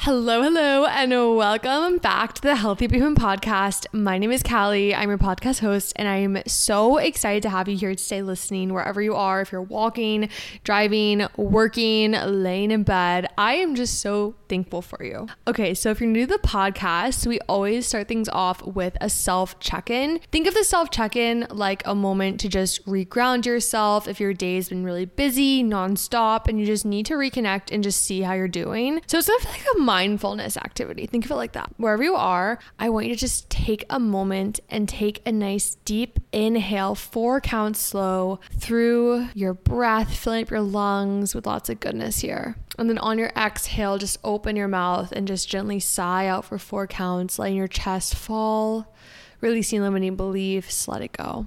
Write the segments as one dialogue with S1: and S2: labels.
S1: Hello, hello, and welcome back to the Healthy But Human podcast. My name is Callie. I'm your podcast host, and I'm so excited to have you here today listening wherever you are. If you're walking, driving, working, laying in bed, I am just so thankful for you. Okay, so if you're new to the podcast, we always start things off with a self check in. Think of the self check in like a moment to just reground yourself if your day's been really busy, nonstop, and you just need to reconnect and just see how you're doing. So it's like a mindfulness activity. Think of it like that. Wherever you are, I want you to just take a moment and take a nice deep inhale, four counts slow through your breath, filling up your lungs with lots of goodness here. And then on your exhale, just open your mouth and just gently sigh out for four counts, letting your chest fall, releasing limiting beliefs, let it go.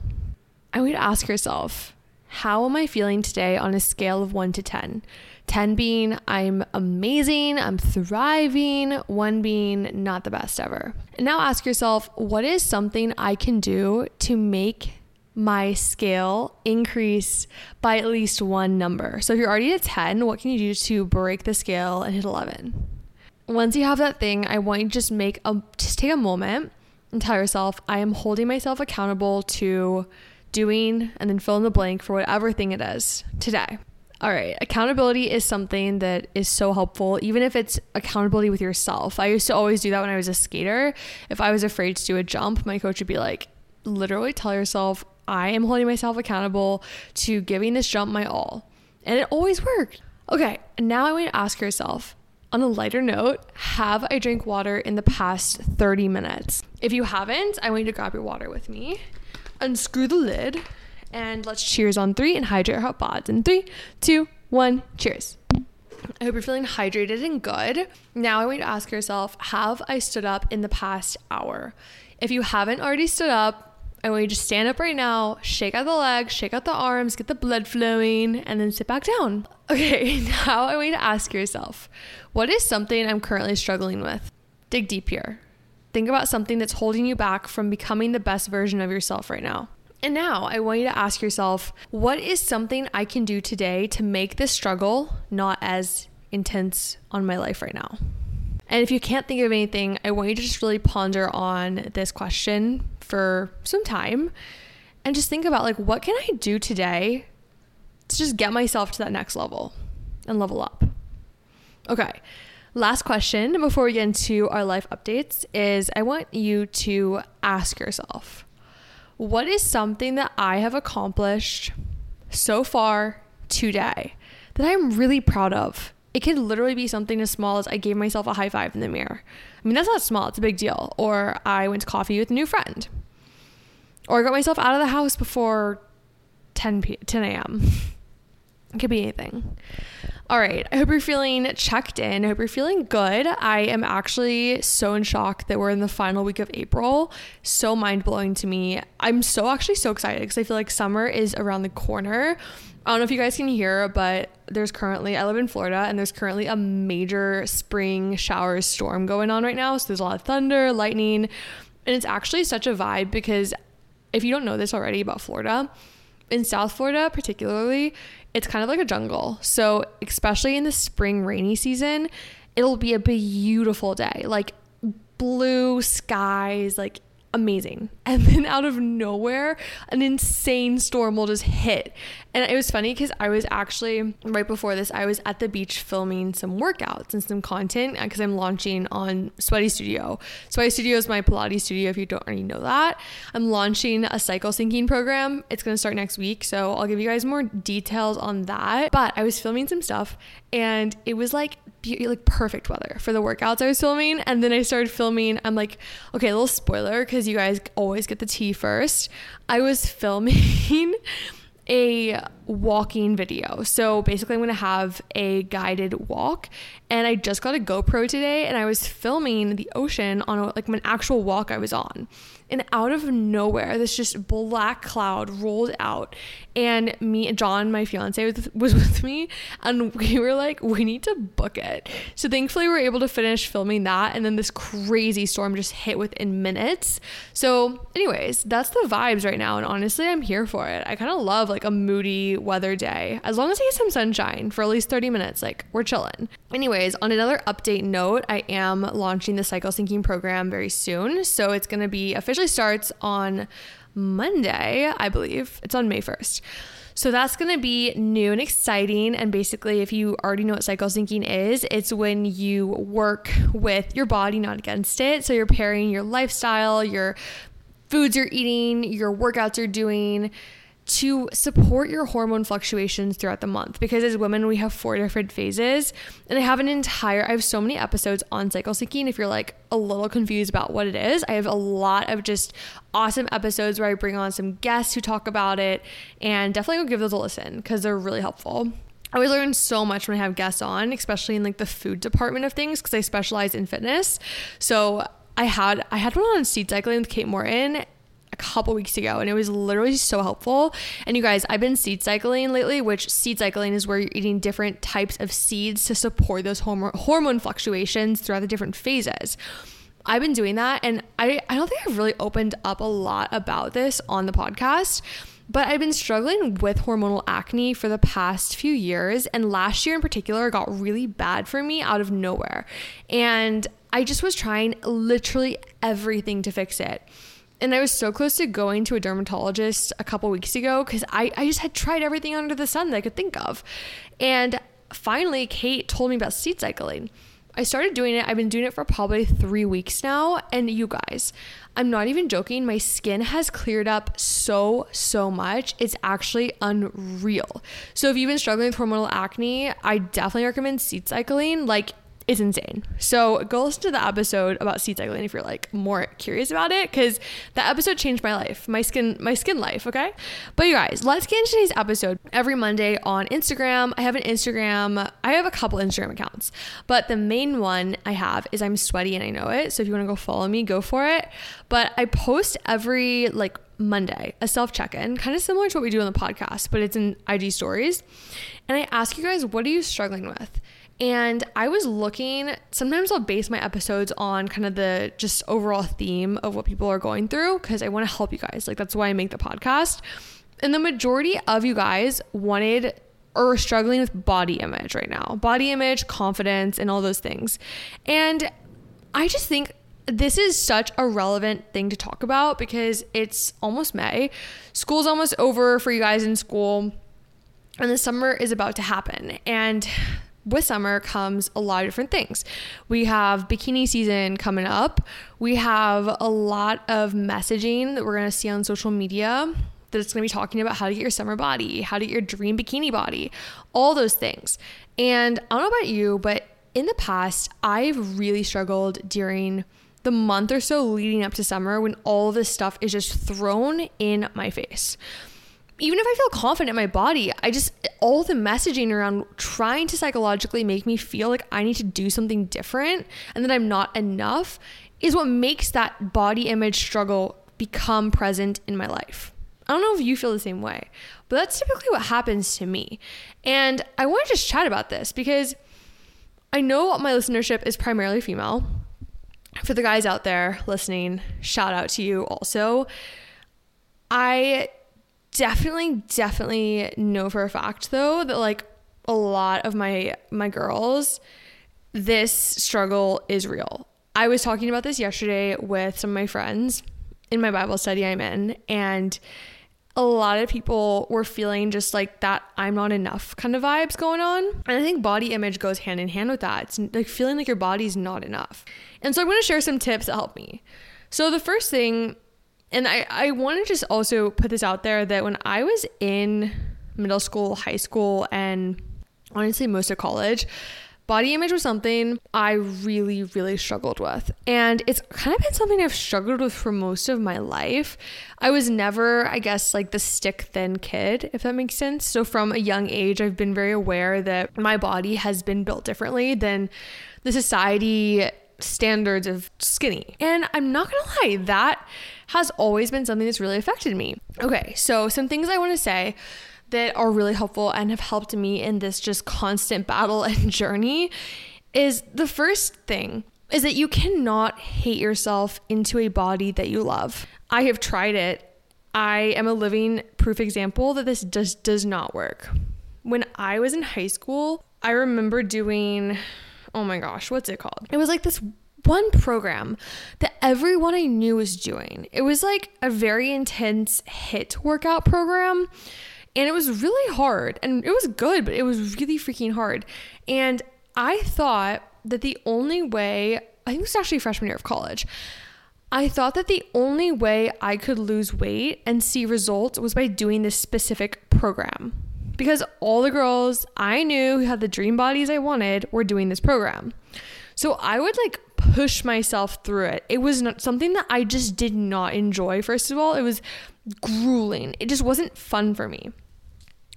S1: I want you to ask yourself, how am I feeling today on a scale of one to 10? 10 being I'm amazing, I'm thriving, 1 being not the best ever. And now ask yourself, what is something I can do to make my scale increase by at least one number? So if you're already at 10, what can you do to break the scale and hit 11? Once you have that thing, I want you to just make a just take a moment and tell yourself, I am holding myself accountable to doing and then fill in the blank for whatever thing it is today. All right, accountability is something that is so helpful, even if it's accountability with yourself. I used to always do that when I was a skater. If I was afraid to do a jump, my coach would be like, literally tell yourself, I am holding myself accountable to giving this jump my all. And it always worked. Okay, now I want you to ask yourself, on a lighter note, have I drank water in the past 30 minutes? If you haven't, I want you to grab your water with me, unscrew the lid, and let's cheers on three and hydrate our hot pods. In three, two, one, cheers. I hope you're feeling hydrated and good. Now I want you to ask yourself, have I stood up in the past hour? If you haven't already stood up, I want you to stand up right now, shake out the legs, shake out the arms, get the blood flowing, and then sit back down. Okay, now I want you to ask yourself, what is something I'm currently struggling with? Dig deep here. Think about something that's holding you back from becoming the best version of yourself right now. And now I want you to ask yourself what is something I can do today to make this struggle not as intense on my life right now? And if you can't think of anything, I want you to just really ponder on this question for some time and just think about like what can I do today to just get myself to that next level and level up. Okay. Last question before we get into our life updates is I want you to ask yourself what is something that I have accomplished so far today that I'm really proud of? It could literally be something as small as I gave myself a high five in the mirror. I mean, that's not small, it's a big deal. Or I went to coffee with a new friend. Or I got myself out of the house before 10 p- 10 a.m. It could be anything. All right. I hope you're feeling checked in. I hope you're feeling good. I am actually so in shock that we're in the final week of April. So mind blowing to me. I'm so actually so excited because I feel like summer is around the corner. I don't know if you guys can hear, but there's currently, I live in Florida and there's currently a major spring shower storm going on right now. So there's a lot of thunder, lightning, and it's actually such a vibe because if you don't know this already about Florida, in South Florida, particularly, it's kind of like a jungle. So, especially in the spring rainy season, it'll be a beautiful day, like blue skies, like amazing. And then out of nowhere, an insane storm will just hit. And it was funny because I was actually, right before this, I was at the beach filming some workouts and some content uh, because I'm launching on Sweaty Studio. Sweaty Studio is my Pilates studio, if you don't already know that. I'm launching a cycle syncing program. It's going to start next week. So I'll give you guys more details on that. But I was filming some stuff and it was like be- like perfect weather for the workouts I was filming. And then I started filming. I'm like, okay, a little spoiler because you guys always get the tea first. I was filming a walking video. So basically, I'm going to have a guided walk. And I just got a GoPro today and I was filming the ocean on a, like an actual walk I was on. And out of nowhere, this just black cloud rolled out. And me and John, my fiance, was, was with me. And we were like, we need to book it. So thankfully, we were able to finish filming that. And then this crazy storm just hit within minutes. So, anyways, that's the vibes right now. And honestly, I'm here for it. I kind of love like a moody weather day. As long as I get some sunshine for at least 30 minutes, like we're chilling. Anyways, on another update note, I am launching the cycle syncing program very soon. So it's going to be officially starts on Monday, I believe. It's on May 1st. So that's going to be new and exciting. And basically, if you already know what cycle syncing is, it's when you work with your body, not against it. So you're pairing your lifestyle, your foods you're eating, your workouts you're doing to support your hormone fluctuations throughout the month. Because as women we have four different phases and I have an entire I have so many episodes on cycle syncing if you're like a little confused about what it is I have a lot of just awesome episodes where I bring on some guests who talk about it and definitely go give those a listen because they're really helpful. I always learn so much when I have guests on, especially in like the food department of things because I specialize in fitness. So I had I had one on seed cycling with Kate Morton couple weeks ago and it was literally so helpful. And you guys, I've been seed cycling lately, which seed cycling is where you're eating different types of seeds to support those hormone fluctuations throughout the different phases. I've been doing that and I, I don't think I've really opened up a lot about this on the podcast. But I've been struggling with hormonal acne for the past few years. And last year in particular got really bad for me out of nowhere. And I just was trying literally everything to fix it and I was so close to going to a dermatologist a couple weeks ago because I, I just had tried everything under the sun that I could think of. And finally, Kate told me about seed cycling. I started doing it. I've been doing it for probably three weeks now. And you guys, I'm not even joking. My skin has cleared up so, so much. It's actually unreal. So if you've been struggling with hormonal acne, I definitely recommend seed cycling. Like, is insane. So go listen to the episode about seed cycling if you're like more curious about it, because that episode changed my life, my skin, my skin life. Okay, but you guys, let's get into today's episode. Every Monday on Instagram, I have an Instagram. I have a couple Instagram accounts, but the main one I have is I'm sweaty and I know it. So if you want to go follow me, go for it. But I post every like Monday, a self check in, kind of similar to what we do on the podcast, but it's in IG stories. And I ask you guys, what are you struggling with? And I was looking, sometimes I'll base my episodes on kind of the just overall theme of what people are going through because I want to help you guys. Like, that's why I make the podcast. And the majority of you guys wanted or struggling with body image right now body image, confidence, and all those things. And I just think this is such a relevant thing to talk about because it's almost May. School's almost over for you guys in school, and the summer is about to happen. And with summer comes a lot of different things. We have bikini season coming up. We have a lot of messaging that we're going to see on social media that it's going to be talking about how to get your summer body, how to get your dream bikini body, all those things. And I don't know about you, but in the past, I've really struggled during the month or so leading up to summer when all this stuff is just thrown in my face even if I feel confident in my body, I just, all the messaging around trying to psychologically make me feel like I need to do something different and that I'm not enough is what makes that body image struggle become present in my life. I don't know if you feel the same way, but that's typically what happens to me. And I want to just chat about this because I know my listenership is primarily female. For the guys out there listening, shout out to you also. I definitely definitely know for a fact though that like a lot of my my girls this struggle is real. I was talking about this yesterday with some of my friends in my Bible study I'm in and a lot of people were feeling just like that I'm not enough kind of vibes going on. And I think body image goes hand in hand with that. It's like feeling like your body's not enough. And so I'm gonna share some tips that help me. So the first thing and I, I want to just also put this out there that when I was in middle school, high school, and honestly most of college, Body image was something I really, really struggled with. And it's kind of been something I've struggled with for most of my life. I was never, I guess, like the stick thin kid, if that makes sense. So from a young age, I've been very aware that my body has been built differently than the society standards of skinny. And I'm not gonna lie, that has always been something that's really affected me. Okay, so some things I wanna say that are really helpful and have helped me in this just constant battle and journey is the first thing is that you cannot hate yourself into a body that you love. I have tried it. I am a living proof example that this just does not work. When I was in high school, I remember doing, oh my gosh, what's it called? It was like this one program that everyone I knew was doing. It was like a very intense HIIT workout program and it was really hard and it was good, but it was really freaking hard. And I thought that the only way, I think it was actually freshman year of college, I thought that the only way I could lose weight and see results was by doing this specific program. Because all the girls I knew who had the dream bodies I wanted were doing this program. So I would like push myself through it. It was not something that I just did not enjoy. First of all, it was grueling. It just wasn't fun for me.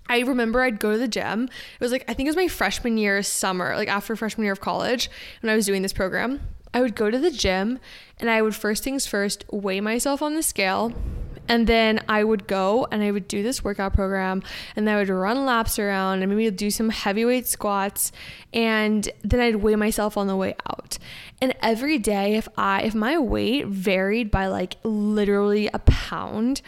S1: I remember I'd go to the gym. It was like, I think it was my freshman year summer, like after freshman year of college, when I was doing this program. I would go to the gym and I would first things first weigh myself on the scale. And then I would go and I would do this workout program and then I would run laps around and maybe do some heavyweight squats and then I'd weigh myself on the way out. And every day if I if my weight varied by like literally a pound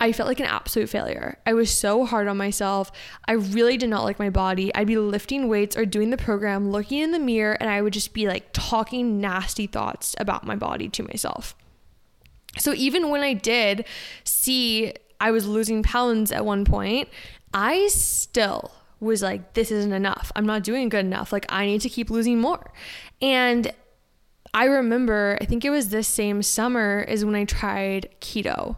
S1: I felt like an absolute failure. I was so hard on myself. I really did not like my body. I'd be lifting weights or doing the program, looking in the mirror, and I would just be like talking nasty thoughts about my body to myself. So even when I did see I was losing pounds at one point, I still was like, this isn't enough. I'm not doing good enough. Like, I need to keep losing more. And I remember, I think it was this same summer, is when I tried keto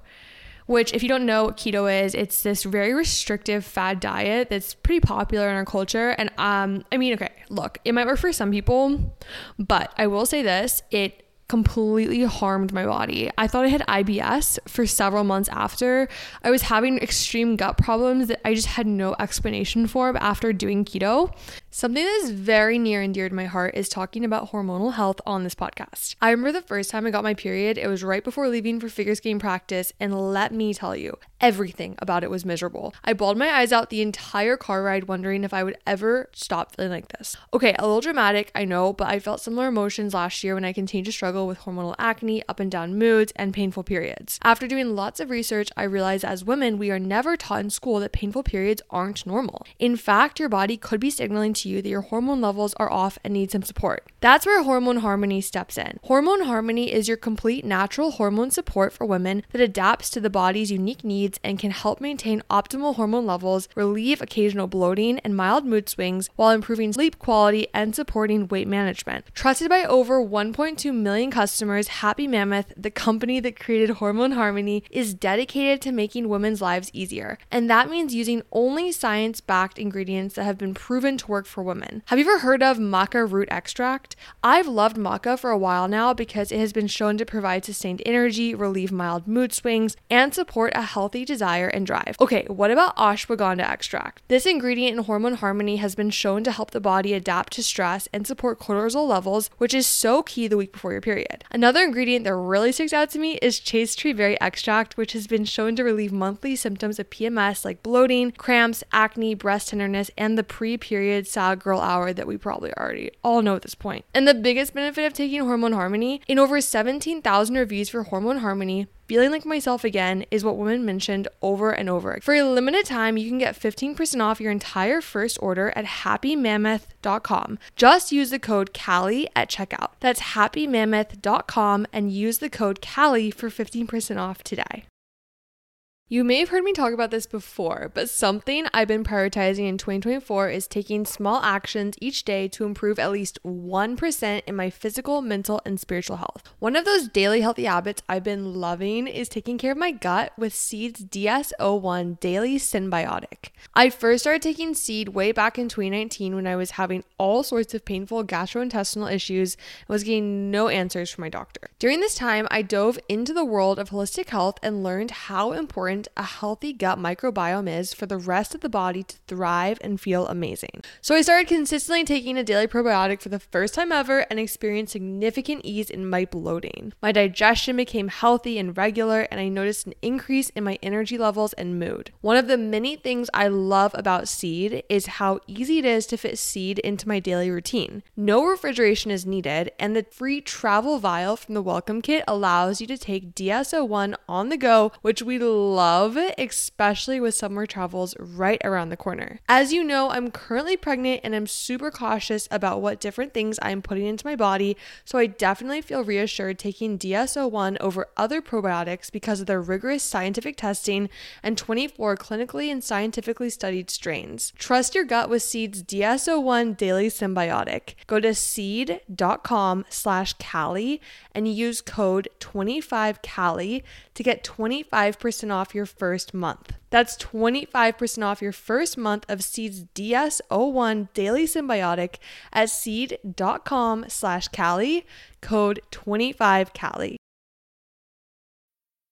S1: which, if you don't know what keto is, it's this very restrictive fad diet that's pretty popular in our culture. And um, I mean, okay, look, it might work for some people, but I will say this it completely harmed my body. I thought I had IBS for several months after. I was having extreme gut problems that I just had no explanation for after doing keto. Something that is very near and dear to my heart is talking about hormonal health on this podcast. I remember the first time I got my period, it was right before leaving for figure skating practice, and let me tell you, everything about it was miserable. I bawled my eyes out the entire car ride, wondering if I would ever stop feeling like this. Okay, a little dramatic, I know, but I felt similar emotions last year when I continued to struggle with hormonal acne, up and down moods, and painful periods. After doing lots of research, I realized as women, we are never taught in school that painful periods aren't normal. In fact, your body could be signaling to you that your hormone levels are off and need some support. That's where Hormone Harmony steps in. Hormone Harmony is your complete natural hormone support for women that adapts to the body's unique needs and can help maintain optimal hormone levels, relieve occasional bloating and mild mood swings while improving sleep quality and supporting weight management. Trusted by over 1.2 million customers, Happy Mammoth, the company that created Hormone Harmony, is dedicated to making women's lives easier. And that means using only science backed ingredients that have been proven to work for women. Have you ever heard of maca root extract? I've loved maca for a while now because it has been shown to provide sustained energy, relieve mild mood swings, and support a healthy desire and drive. Okay, what about ashwagandha extract? This ingredient in hormone harmony has been shown to help the body adapt to stress and support cortisol levels, which is so key the week before your period. Another ingredient that really sticks out to me is chaste tree berry extract, which has been shown to relieve monthly symptoms of PMS like bloating, cramps, acne, breast tenderness, and the pre period sad girl hour that we probably already all know at this point. And the biggest benefit of taking Hormone Harmony, in over 17,000 reviews for Hormone Harmony, feeling like myself again is what women mentioned over and over. For a limited time, you can get 15% off your entire first order at happymammoth.com. Just use the code CALLIE at checkout. That's happymammoth.com and use the code CALLIE for 15% off today. You may have heard me talk about this before, but something I've been prioritizing in 2024 is taking small actions each day to improve at least 1% in my physical, mental, and spiritual health. One of those daily healthy habits I've been loving is taking care of my gut with Seed's DS-01 Daily Symbiotic. I first started taking Seed way back in 2019 when I was having all sorts of painful gastrointestinal issues and was getting no answers from my doctor. During this time, I dove into the world of holistic health and learned how important important a healthy gut microbiome is for the rest of the body to thrive and feel amazing. So I started consistently taking a daily probiotic for the first time ever and experienced significant ease in my bloating. My digestion became healthy and regular, and I noticed an increase in my energy levels and mood. One of the many things I love about Seed is how easy it is to fit Seed into my daily routine. No refrigeration is needed, and the free travel vial from the welcome kit allows you to take DS-01 on the go, which we love love, especially with summer travels right around the corner. As you know, I'm currently pregnant and I'm super cautious about what different things I'm putting into my body, so I definitely feel reassured taking DS-01 over other probiotics because of their rigorous scientific testing and 24 clinically and scientifically studied strains. Trust your gut with Seed's DS-01 Daily Symbiotic. Go to seed.com slash Callie and use code 25Callie to get 25% off your first month. That's 25% off your first month of Seed's DS-01 Daily Symbiotic at seed.com slash Callie, code 25Callie.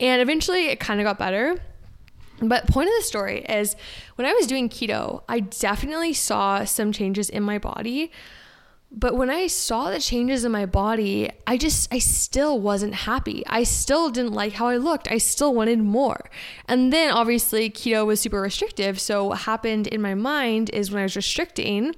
S1: And eventually it kind of got better. But point of the story is when I was doing keto, I definitely saw some changes in my body. But when I saw the changes in my body, I just, I still wasn't happy. I still didn't like how I looked. I still wanted more. And then obviously, keto was super restrictive. So, what happened in my mind is when I was restricting,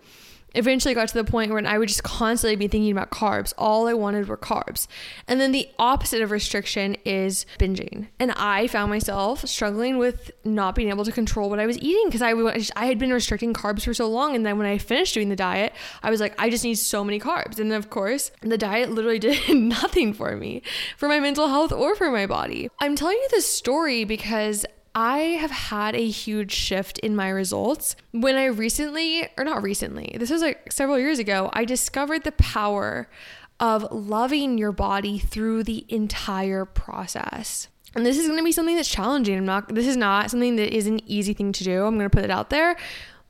S1: eventually got to the point where I would just constantly be thinking about carbs. All I wanted were carbs. And then the opposite of restriction is binging. And I found myself struggling with not being able to control what I was eating because I, I had been restricting carbs for so long. And then when I finished doing the diet, I was like, I just need so many carbs. And then, of course, the diet literally did nothing for me, for my mental health or for my body. I'm telling you this story because I have had a huge shift in my results when I recently, or not recently, this was like several years ago, I discovered the power of loving your body through the entire process. And this is going to be something that's challenging. I'm not this is not something that is an easy thing to do. I'm going to put it out there,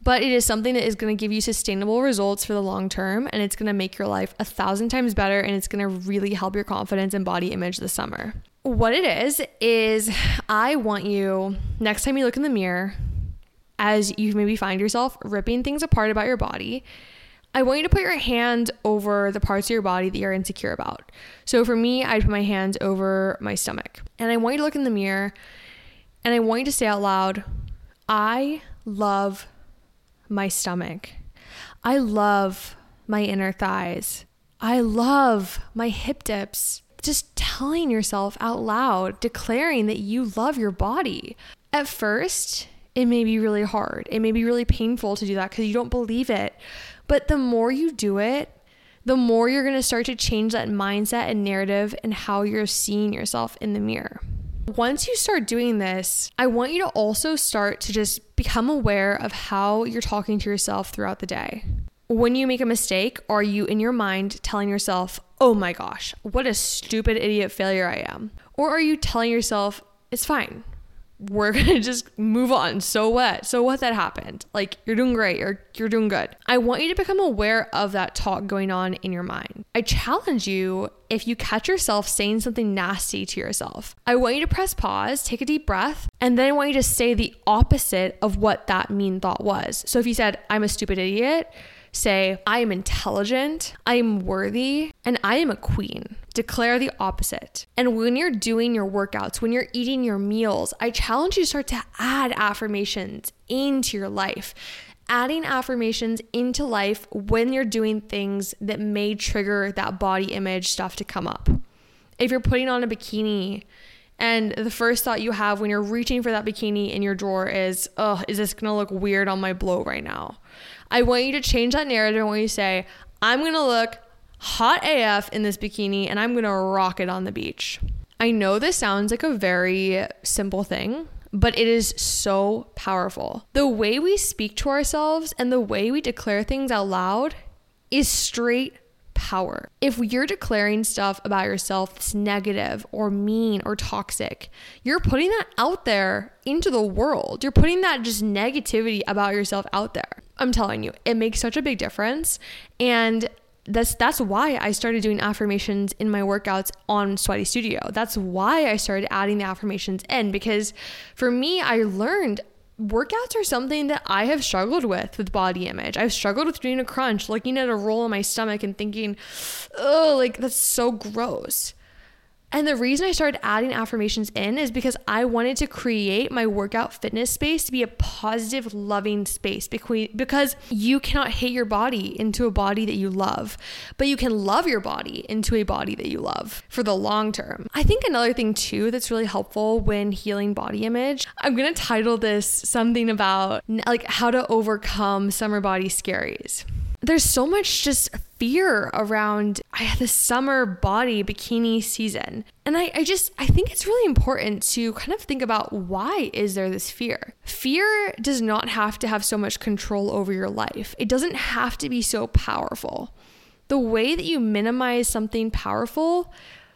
S1: but it is something that is going to give you sustainable results for the long term and it's going to make your life a thousand times better and it's going to really help your confidence and body image this summer what it is is I want you next time you look in the mirror as you maybe find yourself ripping things apart about your body, I want you to put your hand over the parts of your body that you're insecure about. So for me, I'd put my hand over my stomach. And I want you to look in the mirror and I want you to say out loud, I love my stomach. I love my inner thighs. I love my hip dips just telling yourself out loud, declaring that you love your body. At first, it may be really hard. It may be really painful to do that because you don't believe it. But the more you do it, the more you're going to start to change that mindset and narrative and how you're seeing yourself in the mirror. Once you start doing this, I want you to also start to just become aware of how you're talking to yourself throughout the day when you make a mistake, are you in your mind telling yourself, oh my gosh, what a stupid idiot failure I am? Or are you telling yourself, it's fine? We're gonna just move on. So what? So what that happened? Like you're doing great, you're you're doing good. I want you to become aware of that talk going on in your mind. I challenge you if you catch yourself saying something nasty to yourself. I want you to press pause, take a deep breath, and then I want you to say the opposite of what that mean thought was. So if you said, I'm a stupid idiot, say, I am intelligent, I am worthy, and I am a queen. declare the opposite. And when you're doing your workouts, when you're eating your meals, I challenge you to start to add affirmations into your life. Adding affirmations into life when you're doing things that may trigger that body image stuff to come up. If you're putting on a bikini, and the first thought you have when you're reaching for that bikini in your drawer is, oh, is this gonna look weird on my blow right now? I want you to change that narrative. Want you say, I'm gonna look hot AF in this bikini and I'm gonna rock it on the beach. I know this sounds like a very simple thing, but it is so powerful. The way we speak to ourselves and the way we declare things out loud is straight power. If you're declaring stuff about yourself that's negative or mean or toxic, you're putting that out there into the world. You're putting that just negativity about yourself out there. I'm telling you, it makes such a big difference. And that's that's why I started doing affirmations in my workouts on Sweaty Studio. That's why I started adding the affirmations in because for me I learned workouts are something that I have struggled with with body image. I've struggled with doing a crunch, looking at a roll in my stomach and thinking, "Oh, like that's so gross." And the reason I started adding affirmations in is because I wanted to create my workout fitness space to be a positive, loving space because you cannot hate your body into a body that you love, but you can love your body into a body that you love for the long term. I think another thing too that's really helpful when healing body image, I'm to title this something about like how to overcome summer body scaries there's so much just fear around the summer body bikini season. And I, I just I think it's really important to kind of think about why is there this fear? Fear does not have to have so much control over your life. It doesn't have to be so powerful. The way that you minimize something powerful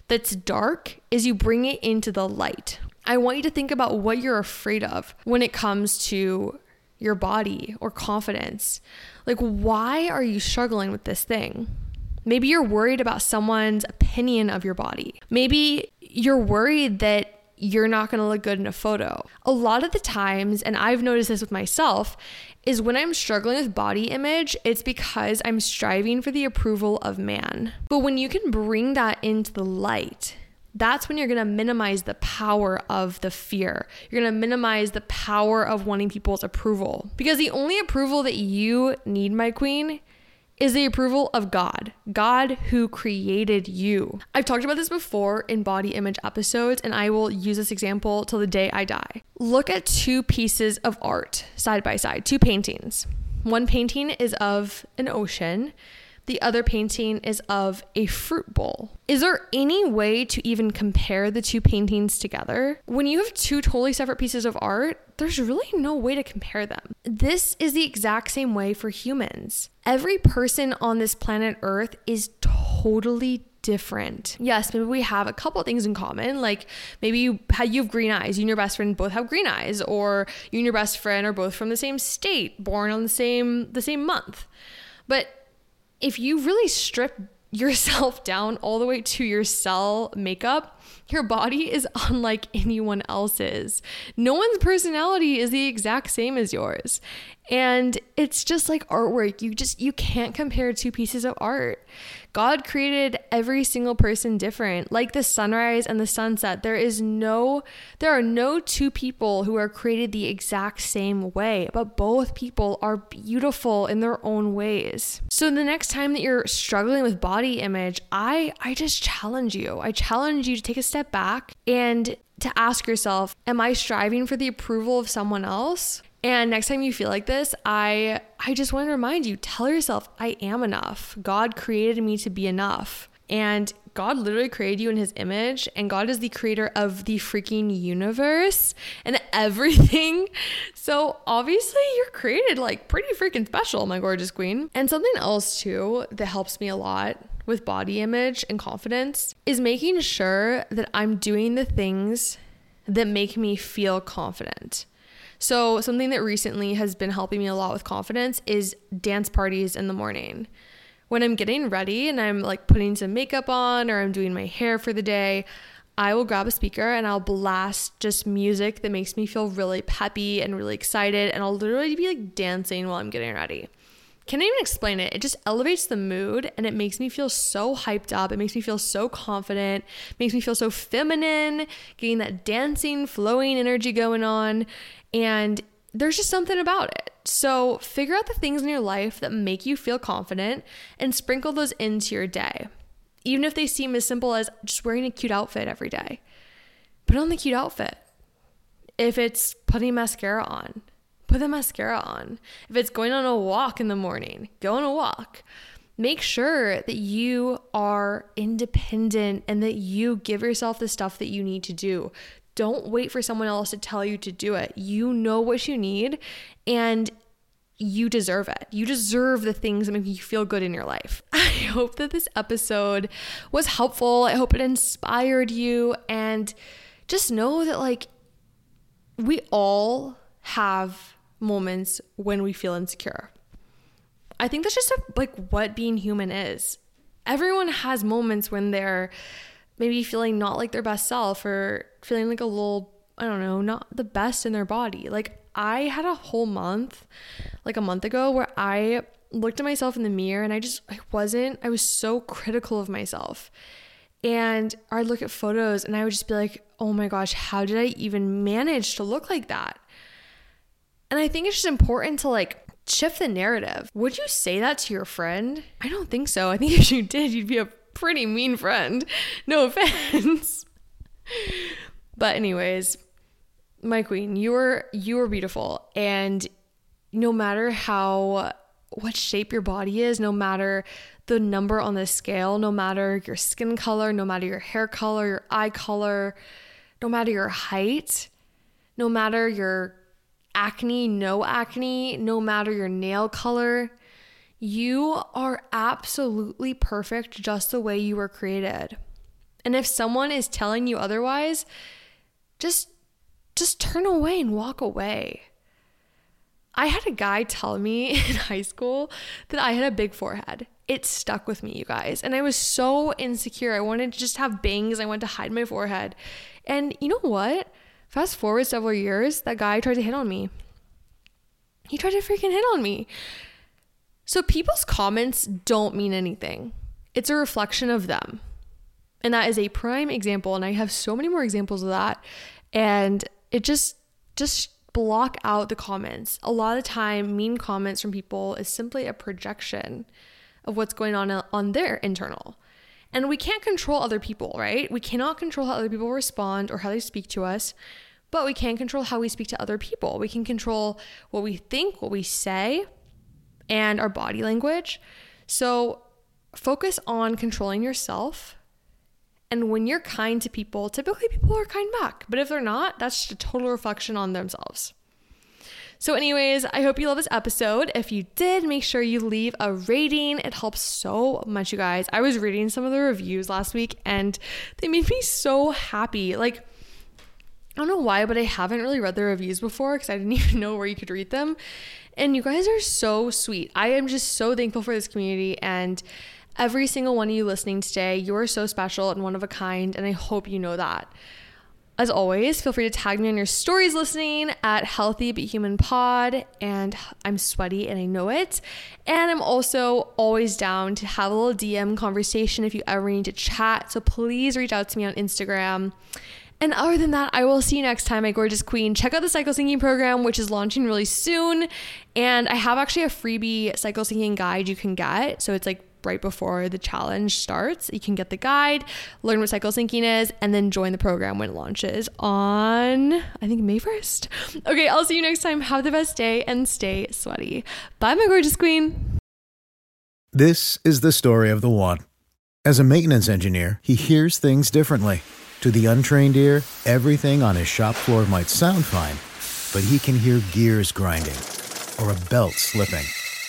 S1: that's dark is you bring it into the light. I want you to think about what you're afraid of when it comes to your body or confidence. Like, why are you struggling with this thing? Maybe you're worried about someone's opinion of your body. Maybe you're worried that you're not going to look good in a photo. A lot of the times, and I've noticed this with myself, is when I'm struggling with body image, it's because I'm striving for the approval of man. But when you can bring that into the light, that's when you're going to minimize the power of the fear. You're going to minimize the power of wanting people's approval. Because the only approval that you need, my queen, is the approval of God, God who created you. I've talked about this before in body image episodes, and I will use this example till the day I die. Look at two pieces of art side by side, two paintings. One painting is of an ocean, the other painting is of a fruit bowl. Is there any way to even compare the two paintings together? When you have two totally separate pieces of art, there's really no way to compare them. This is the exact same way for humans. Every person on this planet Earth is totally different. Yes, maybe we have a couple things in common. Like maybe you you have green eyes, you and your best friend both have green eyes, or you and your best friend are both from the same state, born on the same the same month. But if you really strip yourself down all the way to your cell makeup, your body is unlike anyone else's. No one's personality is the exact same as yours. And it's just like artwork. You just you can't compare two pieces of art. God created every single person different. Like the sunrise and the sunset, there is no there are no two people who are created the exact same way, but both people are beautiful in their own ways. So the next time that you're struggling with body image, I I just challenge you. I challenge you to take a step back and to ask yourself, am I striving for the approval of someone else? And next time you feel like this, I I just want to remind you, tell yourself I am enough. God created me to be enough. And God literally created you in his image, and God is the creator of the freaking universe and everything. So obviously, you're created like pretty freaking special, my gorgeous queen. And something else, too, that helps me a lot with body image and confidence is making sure that I'm doing the things that make me feel confident. So, something that recently has been helping me a lot with confidence is dance parties in the morning. When I'm getting ready and I'm like putting some makeup on or I'm doing my hair for the day, I will grab a speaker and I'll blast just music that makes me feel really peppy and really excited. And I'll literally be like dancing while I'm getting ready. can't even explain it. It just elevates the mood and it makes me feel so hyped up. It makes me feel so confident, makes me feel so feminine, getting that dancing, flowing energy going on. And there's just something about it. So figure out the things in your life that make you feel confident and sprinkle those into your day. Even if they seem as simple as just wearing a cute outfit every day. Put on the cute outfit. If it's putting mascara on, put the mascara on. If it's going on a walk in the morning, go on a walk. Make sure that you are independent and that you give yourself the stuff that you need to do. Don't wait for someone else to tell you to do it. You know what you need and you deserve it. You deserve the things that make you feel good in your life. I hope that this episode was helpful. I hope it inspired you and just know that like we all have moments when we feel insecure. I think that's just a, like what being human is. Everyone has moments when they're maybe feeling not like their best self or feeling like a little, I don't know, not the best in their body. Like I had a whole month, like a month ago, where I looked at myself in the mirror and I just, I wasn't, I was so critical of myself. And I'd look at photos and I would just be like, oh my gosh, how did I even manage to look like that? And I think it's just important to like shift the narrative. Would you say that to your friend? I don't think so. I think if you did, you'd be a pretty mean friend. No offense. But anyways, my queen, you are you are beautiful and no matter how what shape your body is, no matter the number on the scale, no matter your skin color, no matter your hair color, your eye color, no matter your height, no matter your acne, no acne, no matter your nail color, you are absolutely perfect just the way you were created. And if someone is telling you otherwise, just just turn away and walk away. I had a guy tell me in high school that I had a big forehead. It stuck with me, you guys. And I was so insecure. I wanted to just have bangs. I wanted to hide my forehead. And you know what? Fast forward several years, that guy tried to hit on me. He tried to freaking hit on me. So people's comments don't mean anything, it's a reflection of them. And that is a prime example. And I have so many more examples of that. And it just, just block out the comments. A lot of time, mean comments from people is simply a projection of what's going on on their internal. And we can't control other people, right? We cannot control how other people respond or how they speak to us, but we can control how we speak to other people. We can control what we think, what we say, and our body language. So focus on controlling yourself. And when you're kind to people, typically people are kind back. But if they're not, that's just a total reflection on themselves. So, anyways, I hope you love this episode. If you did, make sure you leave a rating. It helps so much, you guys. I was reading some of the reviews last week and they made me so happy. Like, I don't know why, but I haven't really read the reviews before because I didn't even know where you could read them. And you guys are so sweet. I am just so thankful for this community and every single one of you listening today. You're so special and one of a kind, and I hope you know that. As always, feel free to tag me on your stories listening at Healthy But Human Pod. And I'm sweaty and I know it. And I'm also always down to have a little DM conversation if you ever need to chat. So please reach out to me on Instagram. And other than that, I will see you next time, my gorgeous queen. Check out the cycle syncing program, which is launching really soon. And I have actually a freebie cycle syncing guide you can get. So it's like right before the challenge starts. You can get the guide, learn what cycle syncing is, and then join the program when it launches on, I think, May 1st. Okay, I'll see you next time. Have the best day and stay sweaty. Bye, my gorgeous queen.
S2: This is the story of the one. As a maintenance engineer, he hears things differently. To the untrained ear, everything on his shop floor might sound fine, but he can hear gears grinding or a belt slipping.